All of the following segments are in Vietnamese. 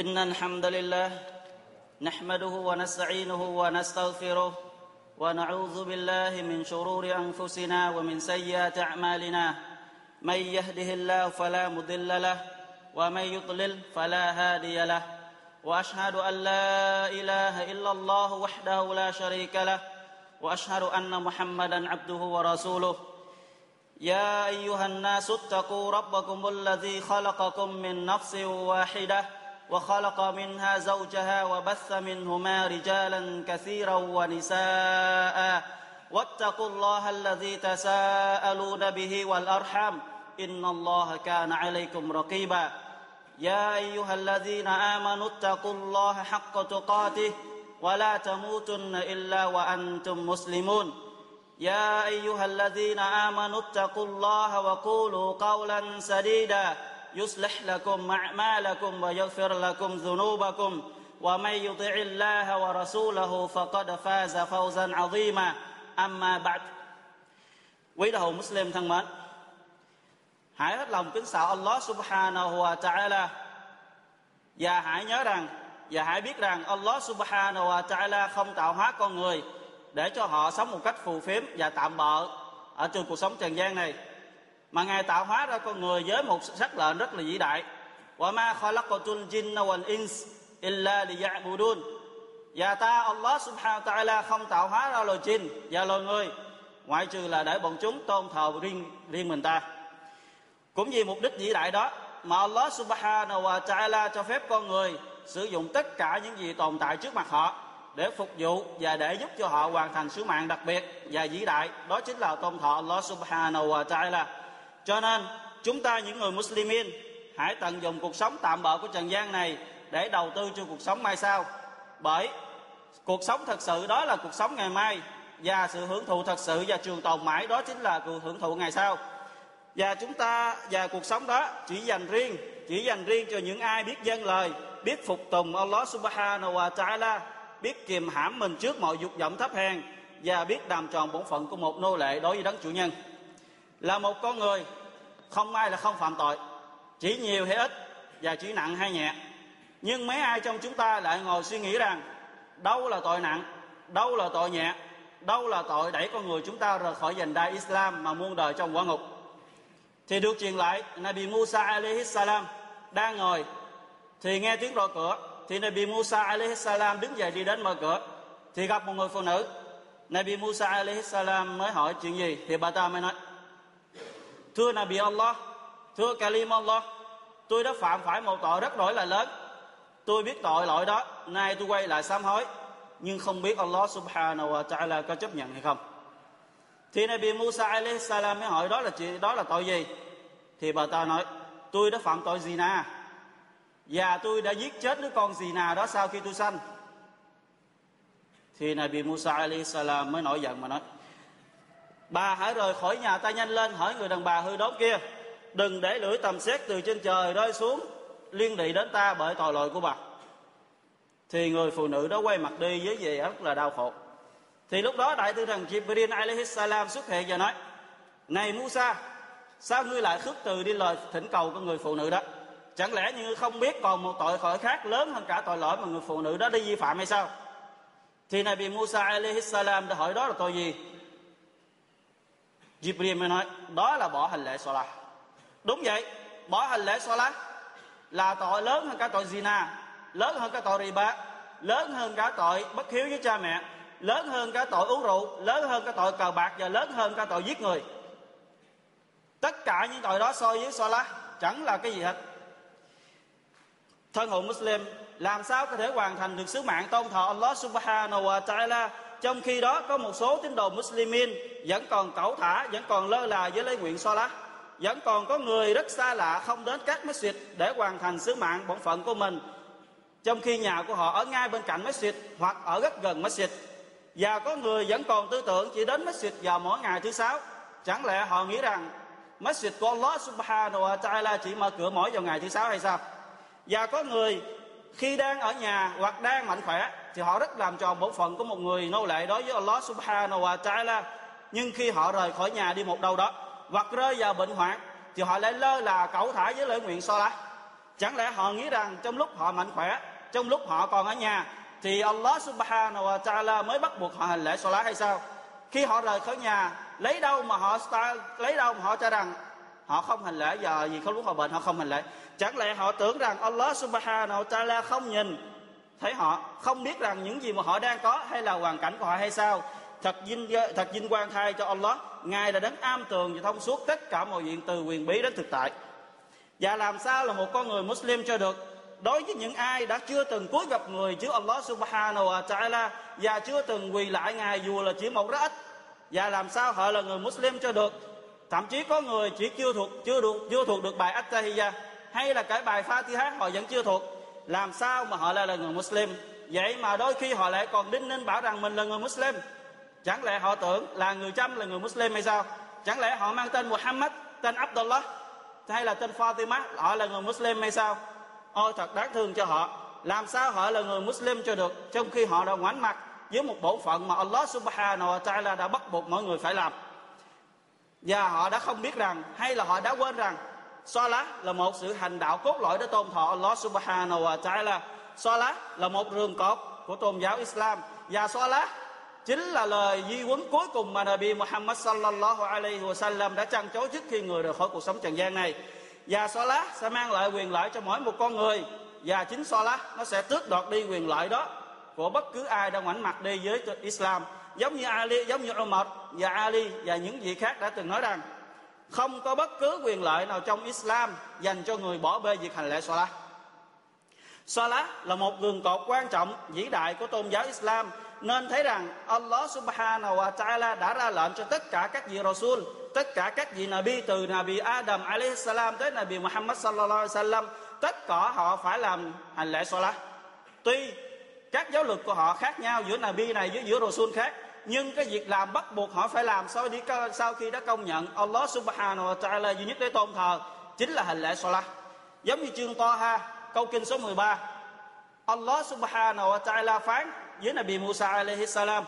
إن الحمد لله نحمده ونستعينه ونستغفره ونعوذ بالله من شرور أنفسنا ومن سيئات أعمالنا. من يهده الله فلا مضل له ومن يضلل فلا هادي له. وأشهد أن لا إله إلا الله وحده لا شريك له وأشهد أن محمدا عبده ورسوله. يا أيها الناس اتقوا ربكم الذي خلقكم من نفس واحدة وخلق منها زوجها وبث منهما رجالا كثيرا ونساء. واتقوا الله الذي تساءلون به والأرحام. إن الله كان عليكم رقيبا. يا أيها الذين آمنوا اتقوا الله حق تقاته ولا تموتن إلا وأنتم مسلمون. يا أيها الذين آمنوا اتقوا الله وقولوا قولا سديدا. يصلح لكم اعمالكم ويغفر لكم ذنوبكم ومن يطع الله ورسوله فقد فاز فوزا عظيما اما بعد quý đạo hữu Muslim thân mến hãy hết lòng kính sợ Allah subhanahu wa ta'ala và hãy nhớ rằng và hãy biết rằng Allah subhanahu wa ta'ala không tạo hóa con người để cho họ sống một cách phù phiếm và tạm bợ ở trên cuộc sống trần gian này mà ngài tạo hóa ra con người với một sắc lệnh rất là vĩ đại. Wa ma khalaqatul jinna wal ins illa liya'budun. Và ta, Allah subhanahu wa ta'ala, không tạo hóa ra loài jin và loài người, ngoại trừ là để bọn chúng tôn thờ riêng riêng mình ta. Cũng vì mục đích vĩ đại đó mà Allah subhanahu wa ta'ala cho phép con người sử dụng tất cả những gì tồn tại trước mặt họ để phục vụ và để giúp cho họ hoàn thành sứ mạng đặc biệt và vĩ đại. Đó chính là tôn thờ Allah subhanahu wa ta'ala cho nên, chúng ta những người Muslimin hãy tận dụng cuộc sống tạm bợ của trần gian này để đầu tư cho cuộc sống mai sau. Bởi, cuộc sống thật sự đó là cuộc sống ngày mai, và sự hưởng thụ thật sự và trường tồn mãi đó chính là cuộc hưởng thụ ngày sau. Và chúng ta, và cuộc sống đó chỉ dành riêng, chỉ dành riêng cho những ai biết dân lời, biết phục tùng Allah subhanahu wa ta'ala, biết kiềm hãm mình trước mọi dục vọng thấp hèn, và biết đàm tròn bổn phận của một nô lệ đối với đấng chủ nhân là một con người, không ai là không phạm tội, chỉ nhiều hay ít và chỉ nặng hay nhẹ. Nhưng mấy ai trong chúng ta lại ngồi suy nghĩ rằng, đâu là tội nặng, đâu là tội nhẹ, đâu là tội đẩy con người chúng ta rời khỏi dành đai Islam mà muôn đời trong quả ngục. Thì được truyền lại, Nabi Musa alaihi salam đang ngồi. Thì nghe tiếng rò cửa, thì Nabi Musa alaihi salam đứng dậy đi đến mở cửa. Thì gặp một người phụ nữ. Nabi Musa alaihi salam mới hỏi chuyện gì thì bà ta mới nói thưa Nabi Allah, thưa Kalim Allah, tôi đã phạm phải một tội rất lỗi là lớn. Tôi biết tội lỗi đó, nay tôi quay lại sám hối, nhưng không biết Allah subhanahu wa ta'ala có chấp nhận hay không. Thì Nabi Musa alayhi salam mới hỏi, đó là chuyện đó là tội gì? Thì bà ta nói, tôi đã phạm tội gì na và tôi đã giết chết đứa con gì nào đó sau khi tôi sanh. Thì Nabi Musa alayhi salam mới nổi giận mà nói bà hãy rời khỏi nhà ta nhanh lên, hỏi người đàn bà hư đốn kia. Đừng để lưỡi tầm xét từ trên trời rơi xuống, liên lụy đến ta bởi tội lỗi của bà. Thì người phụ nữ đó quay mặt đi với vẻ rất là đau khổ. Thì lúc đó đại tư thần Jibril alaihi salam xuất hiện và nói, này Musa, sao ngươi lại khước từ đi lời thỉnh cầu của người phụ nữ đó? Chẳng lẽ như không biết còn một tội lỗi khác lớn hơn cả tội lỗi mà người phụ nữ đó đi vi phạm hay sao? Thì Nabi Musa alaihi salam đã hỏi đó là tội gì? Jibril mới nói, đó là bỏ hành lễ Salah đúng vậy, bỏ hành lễ Salah là tội lớn hơn cả tội zina, lớn hơn cả tội riba, lớn hơn cả tội bất hiếu với cha mẹ, lớn hơn cả tội uống rượu, lớn hơn cả tội cờ bạc và lớn hơn cả tội giết người. Tất cả những tội đó so với Salah chẳng là cái gì hết. Thân hữu Muslim, làm sao có thể hoàn thành được sứ mạng tôn thờ Allah subhanahu wa ta'ala trong khi đó, có một số tín đồ Muslimin vẫn còn cẩu thả, vẫn còn lơ là với lấy nguyện Salah vẫn còn có người rất xa lạ không đến các masjid để hoàn thành sứ mạng bổn phận của mình. Trong khi nhà của họ ở ngay bên cạnh masjid hoặc ở rất gần masjid. Và có người vẫn còn tư tưởng chỉ đến masjid vào mỗi ngày thứ sáu. Chẳng lẽ họ nghĩ rằng masjid của Allah subhanahu wa ta'ala chỉ mở cửa mỗi vào ngày thứ sáu hay sao? Và có người khi đang ở nhà hoặc đang mạnh khỏe thì họ rất làm tròn bổn phận của một người nô lệ đối với Allah subhanahu wa ta'ala. Nhưng khi họ rời khỏi nhà đi một đâu đó hoặc rơi vào bệnh hoạn thì họ lại lơ là cẩu thả với lời nguyện so lại chẳng lẽ họ nghĩ rằng trong lúc họ mạnh khỏe, trong lúc họ còn ở nhà thì Allah subhanahu wa ta'ala mới bắt buộc họ hành lễ salat hay sao? Khi họ rời khỏi nhà, lấy đâu mà họ lấy đâu mà họ cho rằng họ không hành lễ giờ vì không lúc họ bệnh họ không hành lễ. Chẳng lẽ họ tưởng rằng Allah subhanahu wa ta'ala không nhìn, thấy họ, không biết rằng những gì mà họ đang có hay là hoàn cảnh của họ hay sao? Thật vinh thật vinh quang thay cho Allah. Ngài là đấng am tường và thông suốt tất cả mọi chuyện từ quyền bí đến thực tại. Và làm sao là một con người Muslim cho được? Đối với những ai đã chưa từng cúi gặp người trước Allah subhanahu wa ta'ala và chưa từng quỳ lại ngài dù là chỉ một rất ít, và làm sao họ là người Muslim cho được? Thậm chí có người chỉ chưa thuộc, chưa được, chưa thuộc được bài Attahiyya, hay là cái bài Fatiha họ vẫn chưa thuộc. Làm sao mà họ lại là người Muslim? Vậy mà đôi khi họ lại còn đinh ninh bảo rằng mình là người Muslim. Chẳng lẽ họ tưởng là người chăm là người Muslim hay sao? Chẳng lẽ họ mang tên Muhammad, tên Abdullah, hay là tên Fatima, họ là người Muslim hay sao? Ôi, thật đáng thương cho họ. Làm sao họ là người Muslim cho được, trong khi họ đã ngoảnh mặt với một bổn phận mà Allah Subhanahu wa Taala đã bắt buộc mọi người phải làm? Và họ đã không biết rằng, hay là họ đã quên rằng Salat là một sự hành đạo cốt lõi để tôn thọ Allah Subhanahu wa Taala. Salat là một rường cột của tôn giáo Islam và Salat chính là lời di huấn cuối cùng mà Nabi Muhammad sallallahu alaihi wasallam đã trăn chối trước khi người rời khỏi cuộc sống trần gian này. Và Salat sẽ mang lại quyền lợi cho mỗi một con người và chính Salat nó sẽ tước đoạt đi quyền lợi đó của bất cứ ai đang ngoảnh mặt đi với Islam giống như Ali giống như Umar và Ali và những vị khác đã từng nói rằng không có bất cứ quyền lợi nào trong Islam dành cho người bỏ bê việc hành lễ Salah. Salah là một gương cột quan trọng vĩ đại của tôn giáo Islam nên thấy rằng Allah subhanahu wa ta'ala đã ra lệnh cho tất cả các vị Rasul, tất cả các vị Nabi từ Nabi Adam alayhi salam tới Nabi Muhammad sallallahu alaihi wasallam, tất cả họ phải làm hành lễ Salah. Tuy các giáo luật của họ khác nhau giữa Nabi này với giữa Rasul khác, nhưng cái việc làm bắt buộc họ phải làm sau đi sau khi đã công nhận Allah subhanahu wa ta'ala duy nhất để tôn thờ chính là hành lễ salat. Giống như chương Toha câu kinh số 13 Allah subhanahu wa ta'ala phán với Nabi Musa alaihi salam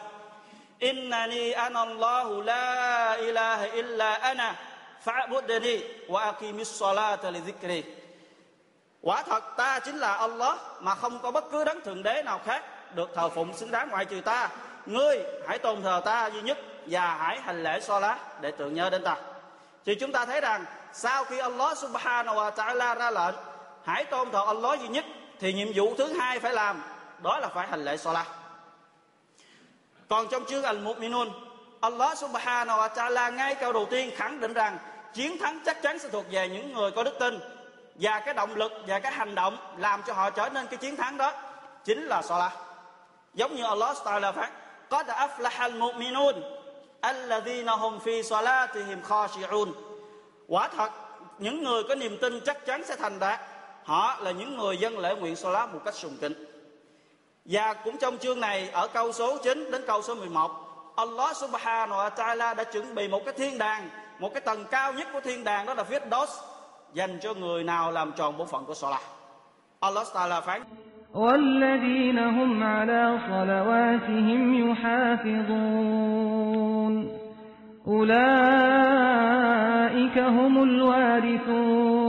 Innani ana Allahu la ilaha illa ana fa'budni wa aqimis salata li dhikri. Quả thật ta chính là Allah mà không có bất cứ đấng thượng đế nào khác được thờ phụng xứng đáng ngoại trừ ta. Ngươi hãy tôn thờ ta duy nhất và hãy hành lễ so lá để tưởng nhớ đến ta. Thì chúng ta thấy rằng sau khi Allah subhanahu wa ta'ala ra lệnh hãy tôn thờ Allah duy nhất thì nhiệm vụ thứ hai phải làm đó là phải hành lễ Salah. Còn trong chương Al-Mu'minun, Allah subhanahu wa ta'ala ngay câu đầu tiên khẳng định rằng chiến thắng chắc chắn sẽ thuộc về những người có đức tin và cái động lực và cái hành động làm cho họ trở nên cái chiến thắng đó chính là salah. Giống như Allah Taala phát qad aflaha almu'minun alladhina hum fi salatihim khashi'un. Quả thật, những người có niềm tin chắc chắn sẽ thành đạt. Họ là những người dân lễ nguyện salat một cách sùng kính. Và cũng trong chương này, ở câu số 9 đến câu số 11 Allah subhanahu wa ta'ala đã chuẩn bị một cái thiên đàng, một cái tầng cao nhất của thiên đàng đó là phía Dos dành cho người nào làm tròn bổn phận của salat Allah ta'ala phán والذين هم على صلواتهم يحافظون أولئك هم الوارثون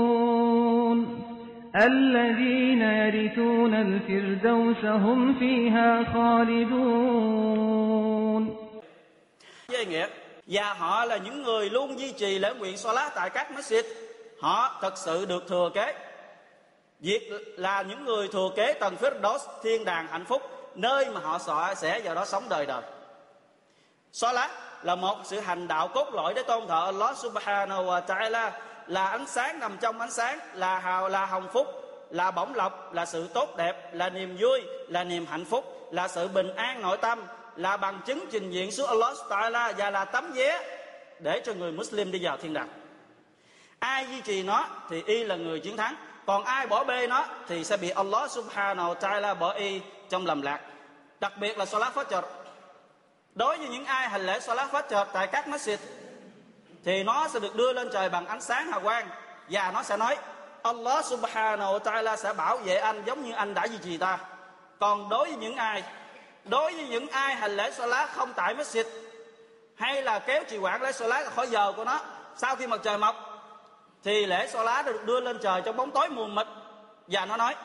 الذين يرثون الفردوس هم فيها خالدون Với nghĩa Và họ là những người luôn duy trì lễ nguyện Salat tại các masjid Họ thật sự được thừa kế Việc là những người thừa kế tầng Firdaus, thiên đàng hạnh phúc, nơi mà họ sợ sẽ vào đó sống đời đời. Salat là một sự hành đạo cốt lõi để tôn thờ Allah Subhanahu wa Ta'ala, là ánh sáng nằm trong ánh sáng, là hào, là hồng phúc, là bổng lộc, là sự tốt đẹp, là niềm vui, là niềm hạnh phúc, là sự bình an nội tâm, là bằng chứng trình diện xuống Allah Ta'ala và là tấm vé để cho người Muslim đi vào thiên đàng ai duy trì nó thì y là người chiến thắng. Còn ai bỏ bê nó thì sẽ bị Allah subhanahu wa ta'ala bỏ y trong lầm lạc. Đặc biệt là salat fajr. Đối với những ai hành lễ salat fajr tại các masjid, thì nó sẽ được đưa lên trời bằng ánh sáng hào quang và nó sẽ nói, Allah subhanahu wa ta'ala sẽ bảo vệ anh giống như anh đã duy trì ta. Còn đối với những ai, đối với những ai hành lễ salat không tại masjid, hay là kéo trì quản lễ salat khỏi giờ của nó, sau khi mặt trời mọc thì lễ xoa lá được đưa lên trời trong bóng tối mù mịt. Và nó nói,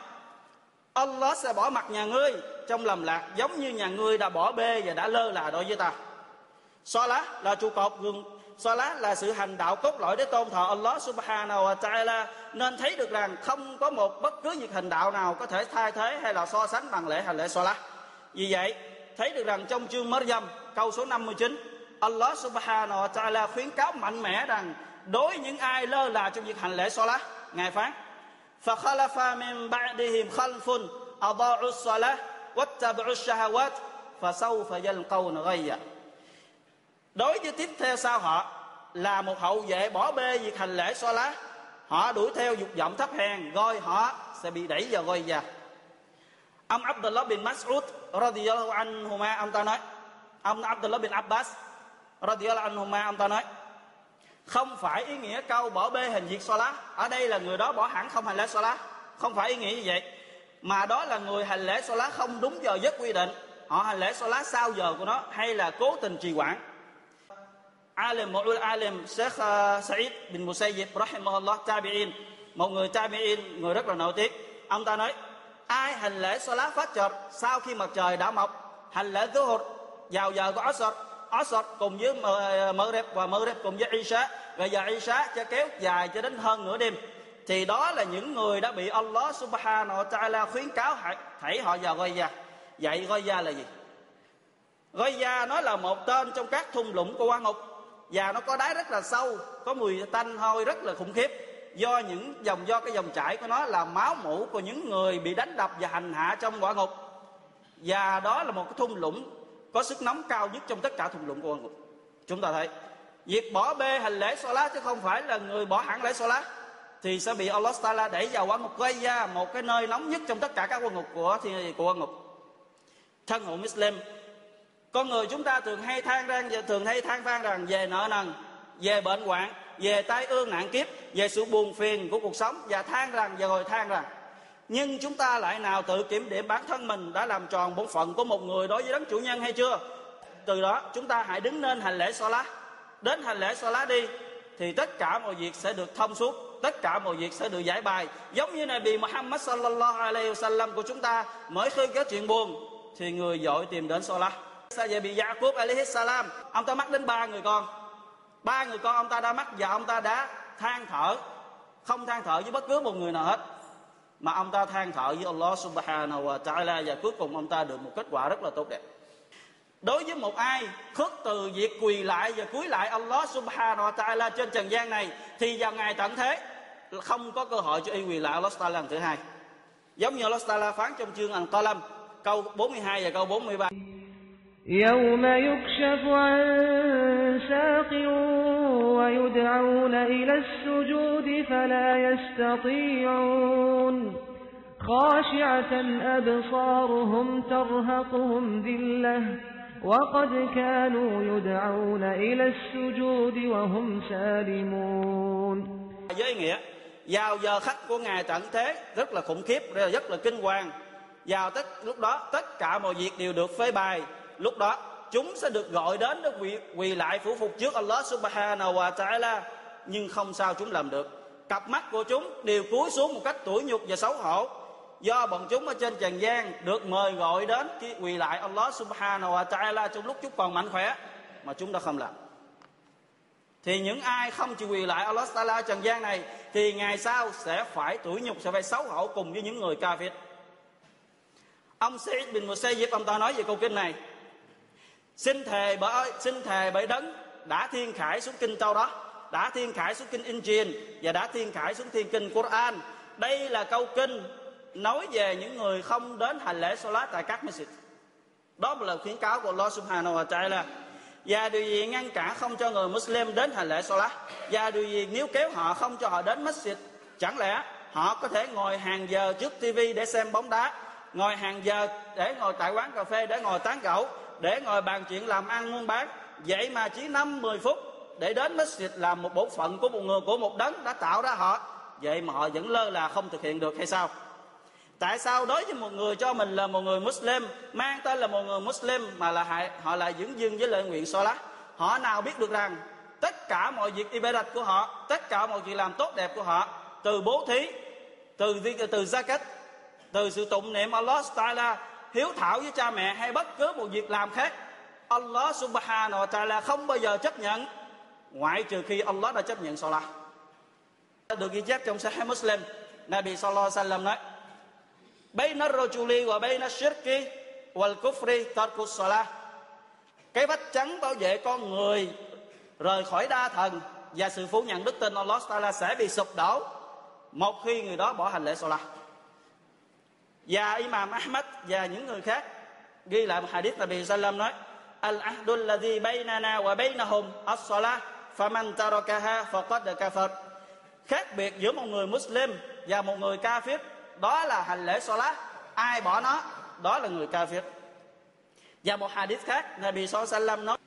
Allah sẽ bỏ mặt nhà ngươi trong lầm lạc, giống như nhà ngươi đã bỏ bê và đã lơ là đối với ta. Salah là trụ cột gương Salah là sự hành đạo cốt lõi để tôn thờ Allah subhanahu wa ta'ala. Nên thấy được rằng không có một bất cứ việc hành đạo nào có thể thay thế hay là so sánh bằng lễ hành lễ Salah Vì vậy, thấy được rằng trong chương Maryam, câu số 59 Allah subhanahu wa ta'ala khuyến cáo mạnh mẽ rằng đối những ai lơ là trong việc hành lễ Salah Ngài phán فخلف من بعدهم خلف أضاعوا الصلاة واتبعوا الشهوات فسوف يلقون غيا đối với tiếp theo sau họ là một hậu vệ bỏ bê việc hành lễ so lá họ đuổi theo dục vọng thấp hèn rồi họ sẽ bị đẩy vào goi già ông Abdullah bin Mas'ud radiyallahu anhuma ông ta nói ông Abdullah bin Abbas radiyallahu anhuma ông ta nói không phải ý nghĩa câu bỏ bê hình việc lá ở đây là người đó bỏ hẳn không hành lễ lá không phải ý nghĩa như vậy mà đó là người hành lễ lá không đúng giờ giấc quy định. Họ hành lễ lá sau giờ của nó hay là cố tình trì hoãn. Alim một alim Sheikh uh, Sa'id bin Musayyib rahimahullah tabi'in. Một người tabi'in người rất là nổi tiếng. Ông ta nói ai hành lễ salat phát chợt sau khi mặt trời đã mọc hành lễ zuhur vào giờ của asr asr cùng với maghrib và maghrib cùng với isha. Và giờ isha cho kéo dài cho đến hơn nửa đêm. Thì đó là những người đã bị Allah subhanahu wa ta'ala khuyến cáo thảy họ vào gọi ra vậy gọi ra là gì? Gọi ra nó là một tên trong các thung lũng của quan ngục. Và nó có đáy rất là sâu, có mùi tanh hôi rất là khủng khiếp. Do những dòng, do cái dòng chảy của nó là máu mủ của những người bị đánh đập và hành hạ trong quả ngục. Và đó là một cái thung lũng có sức nóng cao nhất trong tất cả thùng lũng của quả ngục chúng ta thấy, việc bỏ bê hành lễ lá chứ không phải là người bỏ hẳn lễ lá thì sẽ bị Allah Taala đẩy vào quả ngục gây ra một cái nơi nóng nhất trong tất cả các quan ngục của thì của quan ngục. Thân hữu Muslim, con người chúng ta thường hay than rằng thường hay than vang rằng về nợ nần, về bệnh hoạn, về tai ương nạn kiếp, về sự buồn phiền của cuộc sống, và than rằng, và rồi than rằng nhưng chúng ta lại nào tự kiểm điểm bản thân mình đã làm tròn bổn phận của một người đối với đấng chủ nhân hay chưa? Từ đó, chúng ta hãy đứng lên hành lễ so lá đến hành lễ so lá đi, thì tất cả mọi việc sẽ được thông suốt, tất cả mọi việc sẽ được giải bài. Giống như này bị Muhammad sallallahu alaihi wasallam của chúng ta, mới khi có chuyện buồn, thì người dội tìm đến so lá Sao giờ bị Yaqub alaihi salam, Ông ta mắc đến ba người con. Ba người con ông ta đã mắc và ông ta đã than thở, Không than thở với bất cứ một người nào hết Mà ông ta than thở với Allah subhanahu wa ta'ala Và cuối cùng ông ta được một kết quả rất là tốt đẹp Đối với một ai khước từ việc quỳ lại và cúi lại Allah subhanahu wa ta'ala trên trần gian này Thì vào ngày tận thế không có cơ hội cho y quỳ lại Allah ta'ala lần thứ hai Giống như Allah ta'ala phán trong chương Al-Qalam Câu 42 và câu 43 يوم يكشف عن ساق ويدعون إلى السجود فلا يستطيعون خاشعة أبصارهم ترهقهم ذلة وقد كانوا يدعون إلى السجود وهم سالمون với nghĩa vào giờ khắc của ngài tận thế rất là khủng khiếp rất là kinh hoàng vào tất lúc đó tất cả mọi việc đều được phê bài lúc đó chúng sẽ được gọi đến để quỳ, quỳ lại phủ phục trước Allah subhanahu wa ta'ala. Nhưng không sao chúng làm được. Cặp mắt của chúng đều cúi xuống một cách tủi nhục và xấu hổ. Do bọn chúng ở trên trần gian được mời gọi đến khi quỳ lại Allah subhanahu wa ta'ala trong lúc chúng còn mạnh khỏe mà chúng đã không làm. Thì những ai không chịu quỳ lại Allah ta'ala trần gian này thì ngày sau sẽ phải tủi nhục sẽ phải xấu hổ cùng với những người kafir ông Sa'id bin Musayyib ông ta nói về câu kinh này xin thề bởi xin thề bởi đấng đã thiên khải xuống kinh tâu đó, đã thiên khải xuống kinh Injil và đã thiên khải xuống thiên kinh Quran. Đây là câu kinh nói về những người không đến hành lễ Salat tại các masjid. Đó là khuyến cáo của Allah Subhanahu wa Taala. Và điều gì ngăn cản không cho người Muslim đến hành lễ Salat? Và điều gì nếu kéo họ không cho họ đến masjid? Chẳng lẽ họ có thể ngồi hàng giờ trước TV để xem bóng đá, ngồi hàng giờ để ngồi tại quán cà phê để ngồi tán gẫu? Để ngồi bàn chuyện làm ăn muôn bán, vậy mà chỉ năm mười phút, để đến masjid làm một bổn phận của một người, của một đấng đã tạo ra họ. Vậy mà họ vẫn lơ là không thực hiện được hay sao? Tại sao đối với một người cho mình là một người muslim, mang tên là một người muslim mà là họ lại dưỡng dưng với lời nguyện lá họ nào biết được rằng tất cả mọi việc ibadat của họ, tất cả mọi việc làm tốt đẹp của họ, từ bố thí, từ từ zakat, từ sự tụng niệm Allah Taala hiếu thảo với cha mẹ hay bất cứ một việc làm khác, Allah subhanahu wa ta'ala không bao giờ chấp nhận, ngoại trừ khi Allah đã chấp nhận salat. Được ghi chép trong Sahih Muslim, Nabi sallallahu alaihi wasallam nói, Bayna rajuli wa bayna shirki wal kufri tarkus salah cái vách trắng bảo vệ con người rời khỏi đa thần và sự phủ nhận đức tin Allah Taala sẽ bị sụp đổ một khi người đó bỏ hành lễ salat và Imam Ahmad và những người khác ghi lại một hadith Nabi sallam nói al ahdul ladhi baynana wa baynahum as-salah faman tarakaha faqad kafar khác biệt giữa một người Muslim và một người kafir đó là hành lễ salat ai bỏ nó đó là người kafir và một hadith khác Nabi sallam nói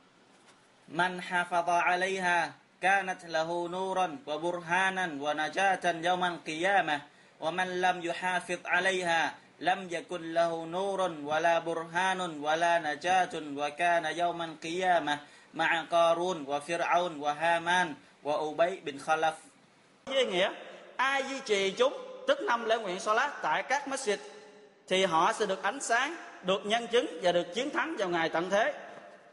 man hafadha alayha كانت له نورا وبرهانا ونجاة يوم القيامة ومن لم يحافظ عليها لم يكن له نور ولا برهان ولا نجاة وكان يوم القيامة مع قارون وفرعون وهامان وأبي بن خلف với nghĩa ai duy trì chúng tức năm lễ nguyện Salat tại các masjid thì họ sẽ được ánh sáng, được nhân chứng và được chiến thắng vào ngày tận thế.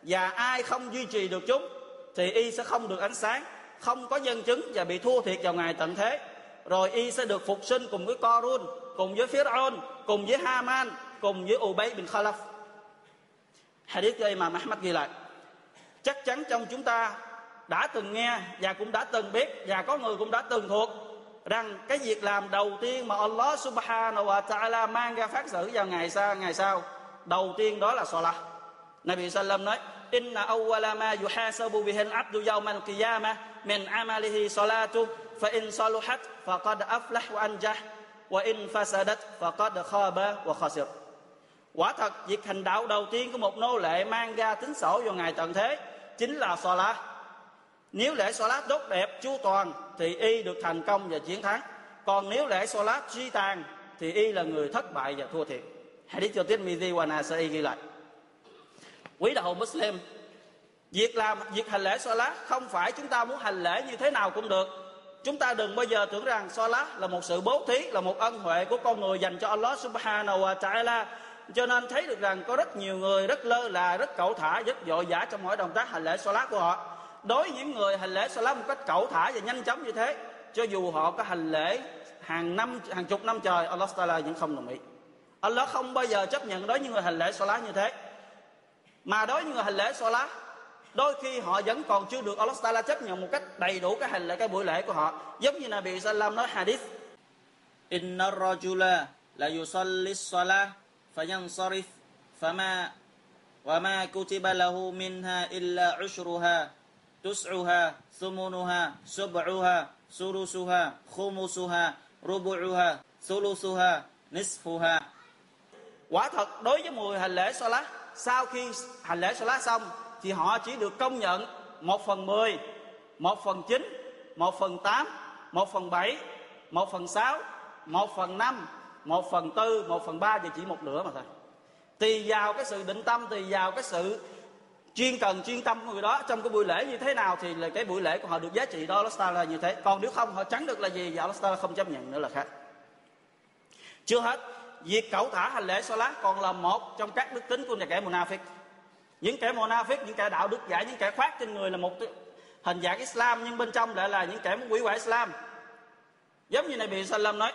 Và ai không duy trì được chúng thì y sẽ không được ánh sáng không có nhân chứng và bị thua thiệt vào ngày tận thế rồi y sẽ được phục sinh cùng với Corun cùng với Fir'aun, cùng với Haman, cùng với Ubay bin Khalaf. Hadith do Imam Ahmad ghi lại. Chắc chắn trong chúng ta đã từng nghe và cũng đã từng biết và có người cũng đã từng thuộc rằng cái việc làm đầu tiên mà Allah subhanahu wa ta'ala mang ra phát xử vào ngày sau ngày sau, đầu tiên đó là salat Nabi sallam nói, inna awwala ma yuhasabu bihi al-'abdu yawm al-qiyamah min 'amalihi salatu, fa in saluhat faqad aflah wa anjah wa in fasadat, faqad khaba wa khasir. Quả thật, việc hành đạo đầu tiên của một nô lệ mang ra tính sổ vào ngày tận thế chính là salat. Nếu lễ salat tốt đẹp, chu toàn, thì y được thành công và chiến thắng. Còn nếu lễ salat suy tàn, thì y là người thất bại và thua thiệt. Hadith cho Tirmidhi wa Nasa'i ghi lại. Quý đạo Muslim, việc làm, việc hành lễ Salat không phải chúng ta muốn hành lễ như thế nào cũng được chúng ta đừng bao giờ tưởng rằng Salat là một sự bố thí, là một ân huệ của con người dành cho Allah Subhanahu wa Taala. Cho nên thấy được rằng có rất nhiều người rất lơ là, rất cẩu thả, rất vội vã trong mỗi động tác hành lễ Salat của họ. Đối với những người hành lễ Salat một cách cẩu thả và nhanh chóng như thế, cho dù họ có hành lễ hàng năm, hàng chục năm trời, Allah Taala vẫn không đồng ý. Allah không bao giờ chấp nhận đối với những người hành lễ Salat như thế. Mà đối với người hành lễ Salat đôi khi họ vẫn còn chưa được Allah Taala chấp nhận một cách đầy đủ cái hành lễ cái buổi lễ của họ giống như Nabi Sallam nói hadith Inna rajula la yusalli salah fayansarif fama وما كتب له منها إلا عشرها تسعها ثمنها سبعها سدسها خمسها ربعها ثلثها نصفها quả thật đối với mùi hành lễ Salat sau khi hành lễ Salat xong thì họ chỉ được công nhận một phần mười, một phần chín, một phần tám, một phần bảy, một phần sáu, một phần năm, một phần tư, một phần ba và chỉ một nửa mà thôi. Tùy vào cái sự định tâm, tùy vào cái sự chuyên cần chuyên tâm của người đó trong cái buổi lễ như thế nào thì là cái buổi lễ của họ được giá trị đó là là như thế. Còn nếu không họ chẳng được là gì và Allah không chấp nhận nữa là khác. Chưa hết việc cẩu thả hành lễ Salat còn là một trong các đức tính của nhà kẻ Munafik những kẻ monafic những kẻ đạo đức giả, những kẻ khoác trên người là một hình dạng islam, nhưng bên trong lại là những kẻ muốn hủy hoại islam. Giống như này bị Salam nói,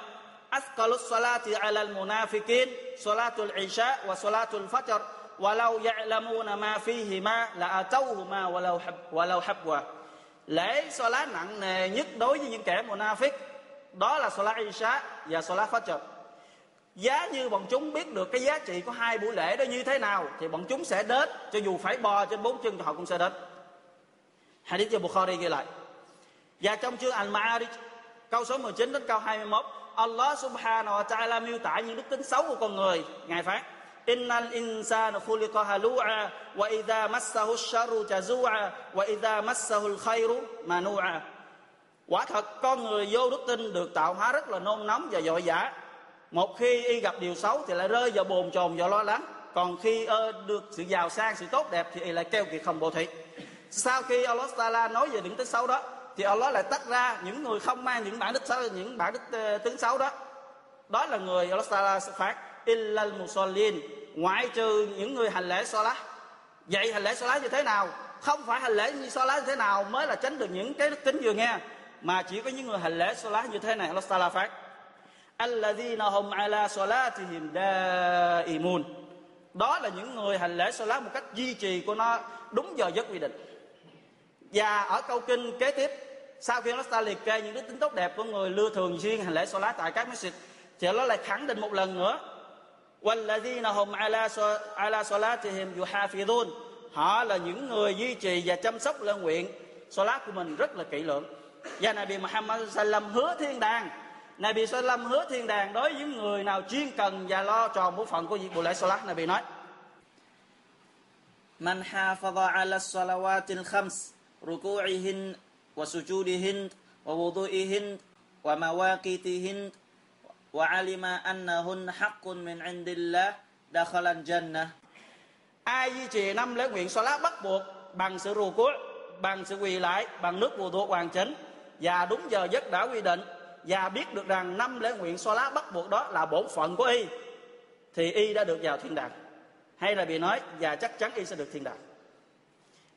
asqalus salati ala al munafiqin, salatul isha wa salatul fajr, walau ya'lamuna ma fihima la atawhuma walau hab, walau habwa. Lễ salat nặng nề nhất đối với những kẻ munafik đó là salat isha và salat fajr giá như bọn chúng biết được cái giá trị của hai buổi lễ đó như thế nào, thì bọn chúng sẽ đến, cho dù phải bò trên bốn chân thì họ cũng sẽ đến. Hadith cho Bukhari ghi lại. Và trong chương Al-Ma'arij, câu số 19 đến câu 21 Allah subhanahu wa ta'ala miêu tả những đức tính xấu của con người. Ngài phán, Innal insana khuliqa halu'a wa idha massahu sharru jazua, wa idha massahu al-khairu manu'a. Quả thật, con người vô đức tin được tạo hóa rất là nôn nóng và dội dã một khi y gặp điều xấu thì lại rơi vào bồn chồn vào lo lắng. Còn khi ơ được sự giàu sang, sự tốt đẹp thì y lại kêu kiệt không bồ thị sau khi Allah Taala nói về những tính xấu đó, thì Allah lại tách ra những người không mang những bản đức xấu, những bản đức ờ, tính xấu đó. Đó là người Allah Taala sẽ phạt illal musallin. Ngoại trừ những người hành lễ salat. Vậy hành lễ salat như thế nào? Không phải hành lễ như salat như thế nào mới là tránh được những cái đức tính vừa nghe, mà chỉ có những người hành lễ salat như thế này, Allah Taala phạt alladhina hum ala salatihim daimun. Đó là những người hành lễ salat một cách duy trì của nó đúng giờ giấc quy định. Và ở câu kinh kế tiếp, sau khi nó ta liệt kê những đức tính tốt đẹp của người lưa thường xuyên hành lễ salat tại các masjid, thì nó lại khẳng định một lần nữa, walladhina hum ala ala salatihim yuhafizun họ là những người duy trì và chăm sóc lời nguyện salat của mình rất là kỹ lưỡng. Và Nabi Muhammad sallam hứa thiên đàng Nabi sallam hứa thiên đàng đối với người nào chuyên cần và lo tròn bổn phận của việc buổi lễ salat Nabi nói. Man hafaza ala salawatil khams ruku'ihin wa sujudihin wa wudu'ihin wa mawaqitihin wa alima annahun haqqun min indillah dakhala jannah. Ai duy trì năm lễ nguyện salat bắt buộc bằng sự rù cuối bằng sự quỳ lại bằng nước vô thuộc hoàn chỉnh và đúng giờ giấc đã quy định và biết được rằng năm lễ nguyện salat bắt buộc đó là bổn phận của y, thì y đã được vào thiên đàng. Hay là bị nói, và chắc chắn y sẽ được thiên đàng.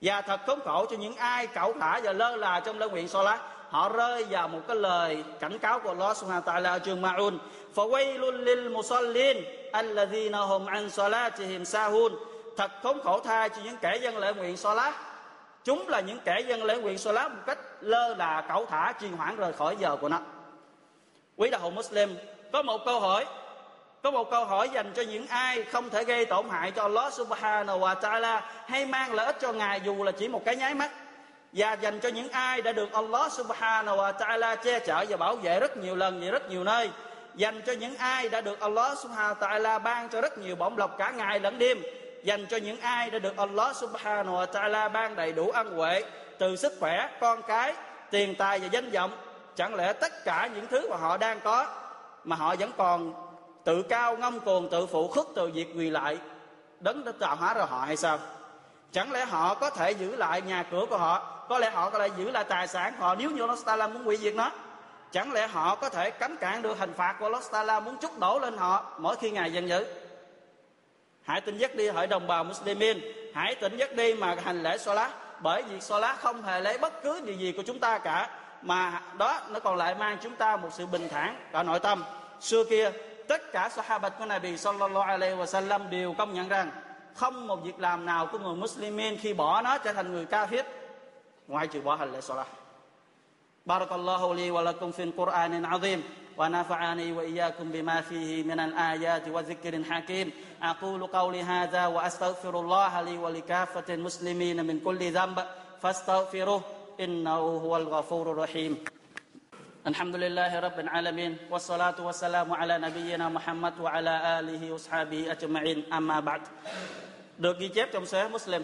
Và thật khốn khổ cho những ai cẩu thả và lơ là trong lễ nguyện salat họ rơi vào một cái lời cảnh cáo của Allah Subhanahu wa ta'ala trường Ma'un. Fawailul lil musallin alladhina hum an salatihim sahun. Thật khốn khổ thay cho những kẻ dân lễ nguyện salat chúng là những kẻ dân lễ nguyện salat một cách lơ là, cẩu thả, trì hoãn rời khỏi giờ của nó quý đạo hữu Muslim có một câu hỏi có một câu hỏi dành cho những ai không thể gây tổn hại cho Allah Subhanahu wa Ta'ala hay mang lợi ích cho Ngài dù là chỉ một cái nháy mắt. Và dành cho những ai đã được Allah Subhanahu wa Ta'ala che chở và bảo vệ rất nhiều lần và rất nhiều nơi. Dành cho những ai đã được Allah Subhanahu wa Ta'ala ban cho rất nhiều bổng lộc cả ngày lẫn đêm. Dành cho những ai đã được Allah Subhanahu wa Ta'ala ban đầy đủ ân huệ từ sức khỏe, con cái, tiền tài và danh vọng chẳng lẽ tất cả những thứ mà họ đang có mà họ vẫn còn tự cao, ngông cuồng, tự phụ khuất từ việc quỳ lại, đấng đã tạo hóa rồi họ hay sao? Chẳng lẽ họ có thể giữ lại nhà cửa của họ? Có lẽ họ có thể giữ lại tài sản họ nếu như Allah Taala muốn hủy diệt nó. Chẳng lẽ họ có thể cấm cản được hình phạt của Allah Taala muốn chút đổ lên họ mỗi khi ngài giận dữ? Hãy tin giấc đi, hỡi đồng bào Muslimin hãy tỉnh giấc đi mà hành lễ Salat bởi vì Salat không hề lấy bất cứ điều gì của chúng ta cả mà đó nó còn lại mang chúng ta một sự bình thản ở nội tâm xưa kia tất cả sahabat của Nabi sallallahu alaihi wasallam đều công nhận rằng không một việc làm nào của người Muslimin khi bỏ nó trở thành người kafir ngoài trừ bỏ hành lễ salat بارك الله لي ولكم في القرآن العظيم ونفعني وإياكم بما فيه من الآيات وذكر حكيم أقول قولي هذا وأستغفر الله لي ولكافة المسلمين من كل ذنب فاستغفروه إنه هو الغفور الرحيم الحمد لله رب العالمين والصلاة والسلام على نبينا محمد وعلى آله وصحبه أجمعين أما بعد Được ghi chép trong Sahih Muslim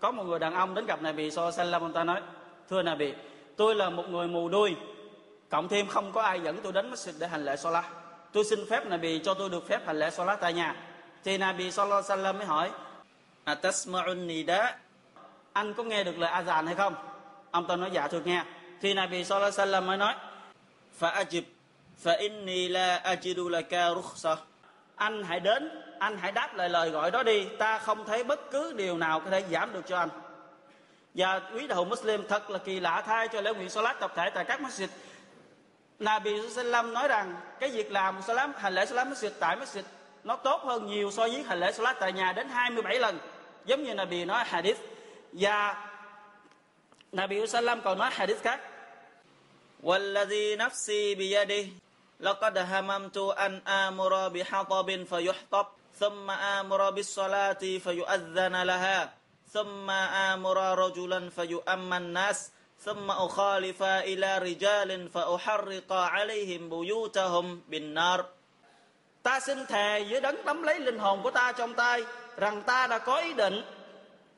Có một người đàn ông đến gặp Nabi Sallallahu Ông ta nói Thưa Nabi Tôi là một người mù đuôi Cộng thêm không có ai dẫn tôi đến masjid để hành lễ Salat Tôi xin phép Nabi cho tôi được phép hành lễ Salat tại nhà Thì Nabi Sallallahu Alaihi Wasallam mới hỏi Atasma'un nida Anh có nghe được lời azan hay không? ông ta nói dạ tôi nghe. Thì Nabi sallallahu alaihi wasallam mới nói, fa ajib, fa inni la ajidu laka rukhsah anh hãy đến, anh hãy đáp lại lời gọi đó đi. Ta không thấy bất cứ điều nào có thể giảm được cho anh. Và quý đầu Muslim thật là kỳ lạ thay cho lễ nguyện Salat tập thể tại các masjid. Nabi Sallam nói rằng, cái việc làm Salam hành lễ salat masjid tại masjid, nó tốt hơn nhiều so với hành lễ Salat tại nhà đến 27 lần. Giống như Nabi nói, hadith. Và Nabi Sallam còn nói hadith khác والذي نفسي بيده لقد هممت أن آمر بحطب فيحطب ثم آمر بالصلاة فيؤذن لها ثم آمر رجلا فيؤمى الناس ثم أخالف إلى رجال فأحرق عليهم بيوتهم بالنار Ta xin thề với đấng nắm lấy linh hồn của ta trong tay rằng ta đã có ý định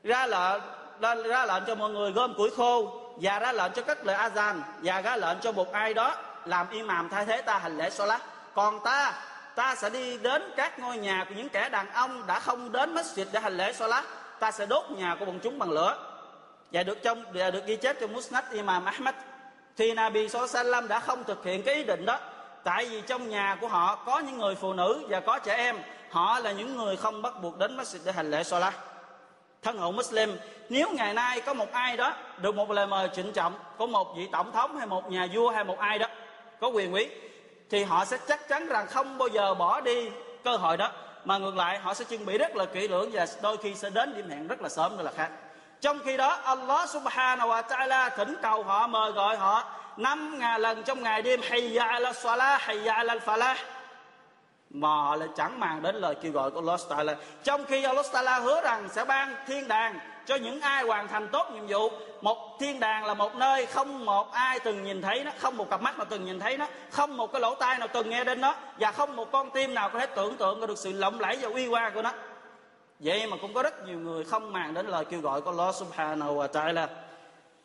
ra lệnh ra, ra lệnh cho mọi người gom củi khô và ra lệnh cho các lời azan và ra lệnh cho một ai đó làm imam thay thế ta hành lễ solat còn ta ta sẽ đi đến các ngôi nhà của những kẻ đàn ông đã không đến masjid để hành lễ solat ta sẽ đốt nhà của bọn chúng bằng lửa và được trong và được ghi chép trong musnad imam ahmad. Thì nabi sallam đã không thực hiện cái ý định đó. Tại vì trong nhà của họ có những người phụ nữ và có trẻ em. Họ là những người không bắt buộc đến masjid để hành lễ solat thân hữu Muslim, nếu ngày nay có một ai đó được một lời mời trịnh trọng của một vị tổng thống hay một nhà vua hay một ai đó có quyền quý, thì họ sẽ chắc chắn rằng không bao giờ bỏ đi cơ hội đó. Mà ngược lại, họ sẽ chuẩn bị rất là kỹ lưỡng và đôi khi sẽ đến điểm hẹn rất là sớm nữa là khác. Trong khi đó, Allah subhanahu wa ta'ala thỉnh cầu họ, mời gọi họ năm ngàn lần trong ngày đêm, hayya ala salah, hayya ala falah mà họ lại chẳng màng đến lời kêu gọi của Allah Ta'ala trong khi Allah Ta'ala hứa rằng sẽ ban thiên đàng cho những ai hoàn thành tốt nhiệm vụ, một thiên đàng là một nơi không một ai từng nhìn thấy nó, không một cặp mắt nào từng nhìn thấy nó, không một cái lỗ tai nào từng nghe đến nó, và không một con tim nào có thể tưởng tượng được sự lộng lẫy và uy hoa của nó. Vậy mà cũng có rất nhiều người không màng đến lời kêu gọi của Allah Subhanahu wa Ta'ala.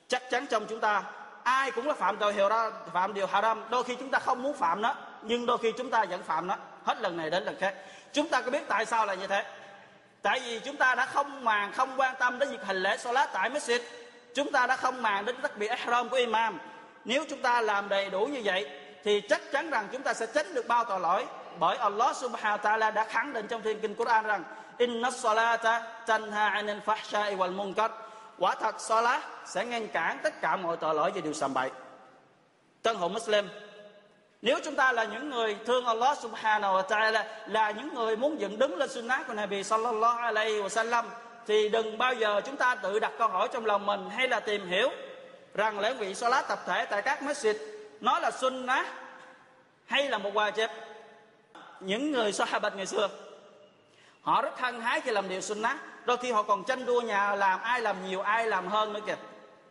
Chắc chắn trong chúng ta, ai cũng là phạm tội hiểu ra phạm điều haram. Đôi khi chúng ta không muốn phạm nó, nhưng đôi khi chúng ta vẫn phạm nó hết lần này đến lần khác. Chúng ta có biết tại sao là như thế? Tại vì chúng ta đã không màng, không quan tâm đến việc hành lễ salat tại masjid. Chúng ta đã không màng đến tất bị ihram của imam. Nếu chúng ta làm đầy đủ như vậy, thì chắc chắn rằng chúng ta sẽ tránh được bao tội lỗi. Bởi Allah subhanahu wa ta'ala đã khẳng định trong thiên kinh Quran rằng, inna salata tanha anil fahsha'i wal munkar. Quả thật, salat sẽ ngăn cản tất cả mọi tội lỗi và điều sàm bậy. Tân hữu Muslim nếu chúng ta là những người thương Allah subhanahu wa ta'ala, là những người muốn dựng đứng lên sunnah của Nabi sallallahu alaihi wa sallam thì đừng bao giờ chúng ta tự đặt câu hỏi trong lòng mình hay là tìm hiểu rằng lễ vị salat tập thể tại các masjid nó là sunnah hay là một wajib. Những người sahabat ngày xưa, họ rất hăng hái khi làm điều sunnah. Đôi khi họ còn tranh đua nhà làm ai làm nhiều, ai làm hơn nữa kìa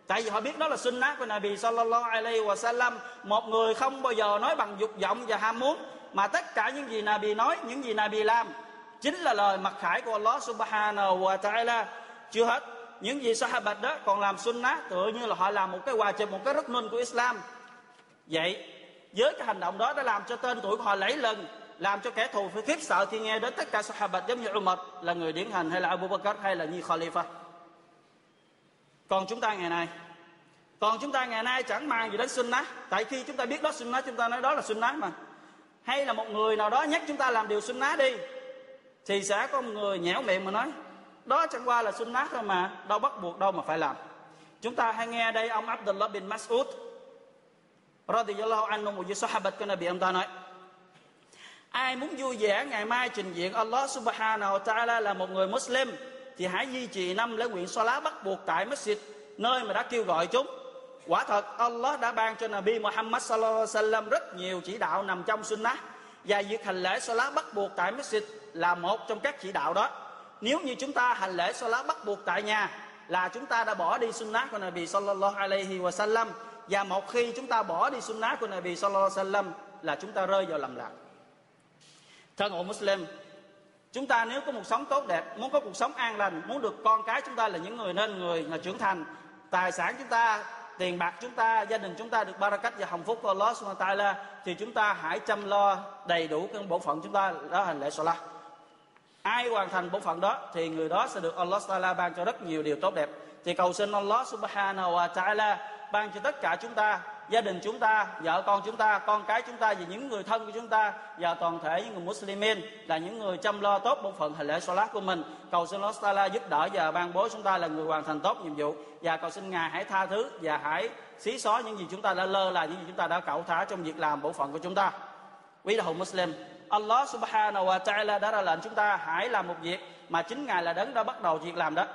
tại vì họ biết đó là sunnah của Nabi sallallahu alaihi Wasallam một người không bao giờ nói bằng dục vọng và ham muốn. Mà tất cả những gì Nabi nói, những gì Nabi làm, chính là lời mặc khải của Allah subhanahu wa ta'ala. Chưa hết, những gì sahabat đó còn làm sunnah, tựa như là họ làm một cái hòa chụp một cái rất nôn của Islam. Vậy, với cái hành động đó đã làm cho tên tuổi của họ lấy lần làm cho kẻ thù phải khiếp sợ khi nghe đến tất cả sahabat giống như Umar là người điển hình hay là Abu Bakr hay là như Khalifa còn chúng ta ngày nay, còn chúng ta ngày nay chẳng mang gì đến sunnah tại khi chúng ta biết đó sunnah chúng ta nói đó là sunnah mà. Hay là một người nào đó nhắc chúng ta làm điều sunnah đi, thì sẽ có một người nhẽo miệng mà nói, đó chẳng qua là sunnah thôi mà đâu bắt buộc đâu mà phải làm. Chúng ta hay nghe đây ông Abdullah bin Mas'ud radiyallahu anhu, một vị sahabat của Nabi. Ông ta nói, ai muốn vui vẻ ngày mai trình diện Allah subhanahu wa ta'ala là một người Muslim thì hãy duy trì năm lễ nguyện salat bắt buộc tại masjid, nơi mà đã kêu gọi chúng. Quả thật, Allah đã ban cho Nabi Muhammad sallallahu alaihi wasallam rất nhiều chỉ đạo nằm trong sunnah. Và việc hành lễ salat bắt buộc tại masjid là một trong các chỉ đạo đó. Nếu như chúng ta hành lễ salat bắt buộc tại nhà, là chúng ta đã bỏ đi sunnah của Nabi sallallahu alaihi wasallam. Và một khi chúng ta bỏ đi sunnah của Nabi sallallahu alaihi wasallam, là chúng ta rơi vào lầm lạc. Thân hữu Muslim chúng ta nếu có một sống tốt đẹp, muốn có cuộc sống an lành, muốn được con cái chúng ta là những người nên người là trưởng thành, tài sản chúng ta, tiền bạc chúng ta, gia đình chúng ta được barakat và hồng phúc của Allah subhanahu wa ta'ala, thì chúng ta hãy chăm lo đầy đủ cái bộ phận chúng ta, đó hành lễ Salah ai hoàn thành bộ phận đó thì người đó sẽ được Allah ta'ala ban cho rất nhiều điều tốt đẹp. Thì cầu xin Allah subhanahu wa ta'ala ban cho tất cả chúng ta gia đình chúng ta, vợ con chúng ta, con cái chúng ta và những người thân của chúng ta và toàn thể những người Muslimin là những người chăm lo tốt bộ phận hành lễ salat của mình. Cầu xin Allah Taala giúp đỡ và ban bố chúng ta là người hoàn thành tốt nhiệm vụ. Và cầu xin ngài hãy tha thứ và hãy xí xóa những gì chúng ta đã lơ là, những gì chúng ta đã cẩu thả trong việc làm bộ phận của chúng ta. Quý đạo hữu Muslim, Allah subhanahu wa ta'ala đã ra lệnh chúng ta hãy làm một việc mà chính ngài là đấng đã bắt đầu việc làm đó.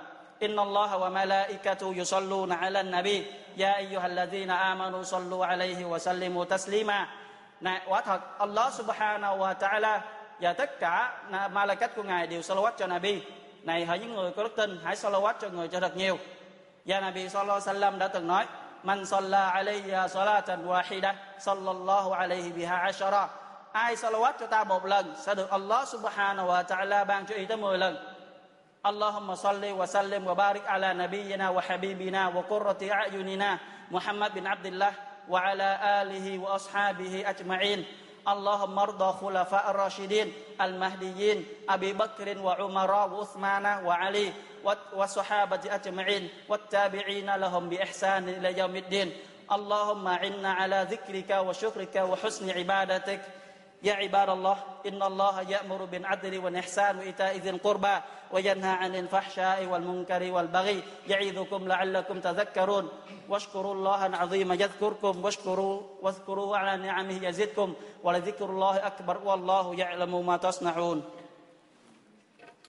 إن الله وملائكته يصلون على النبي يا أيها الذين آمنوا صلوا عليه وسلموا تسليما này quả thật Allah subhanahu wa ta'ala và tất cả malaikat của ngài đều salawat cho Nabi này hỡi những người có đức tin hãy salawat cho người cho thật nhiều và Nabi sallallahu alaihi wasallam đã từng nói man salla alayya salatan wahida sallallahu alayhi biha ashara ai salawat cho ta một lần sẽ được Allah subhanahu wa ta'ala ban cho y tới 10 lần اللهم صل وسلم وبارك على نبينا وحبيبنا وقرة أعيننا محمد بن عبد الله وعلى آله وأصحابه أجمعين. اللهم ارضى خلفاء الراشدين المهديين أبي بكر وعمر وعثمان وعلي والصحابة أجمعين والتابعين لهم بإحسان إلى يوم الدين. اللهم أعنا على ذكرك وشكرك وحسن عبادتك يا عباد الله إن الله يأمر بالعدل والإحسان وإيتاء ذي القربى وينهى عن الفحشاء والمنكر والبغي يعظكم لعلكم تذكرون. واشكروا الله العظيم يذكركم واشكروا واذكروا على نعمه يزدكم ولذكر الله أكبر والله يعلم ما تصنعون.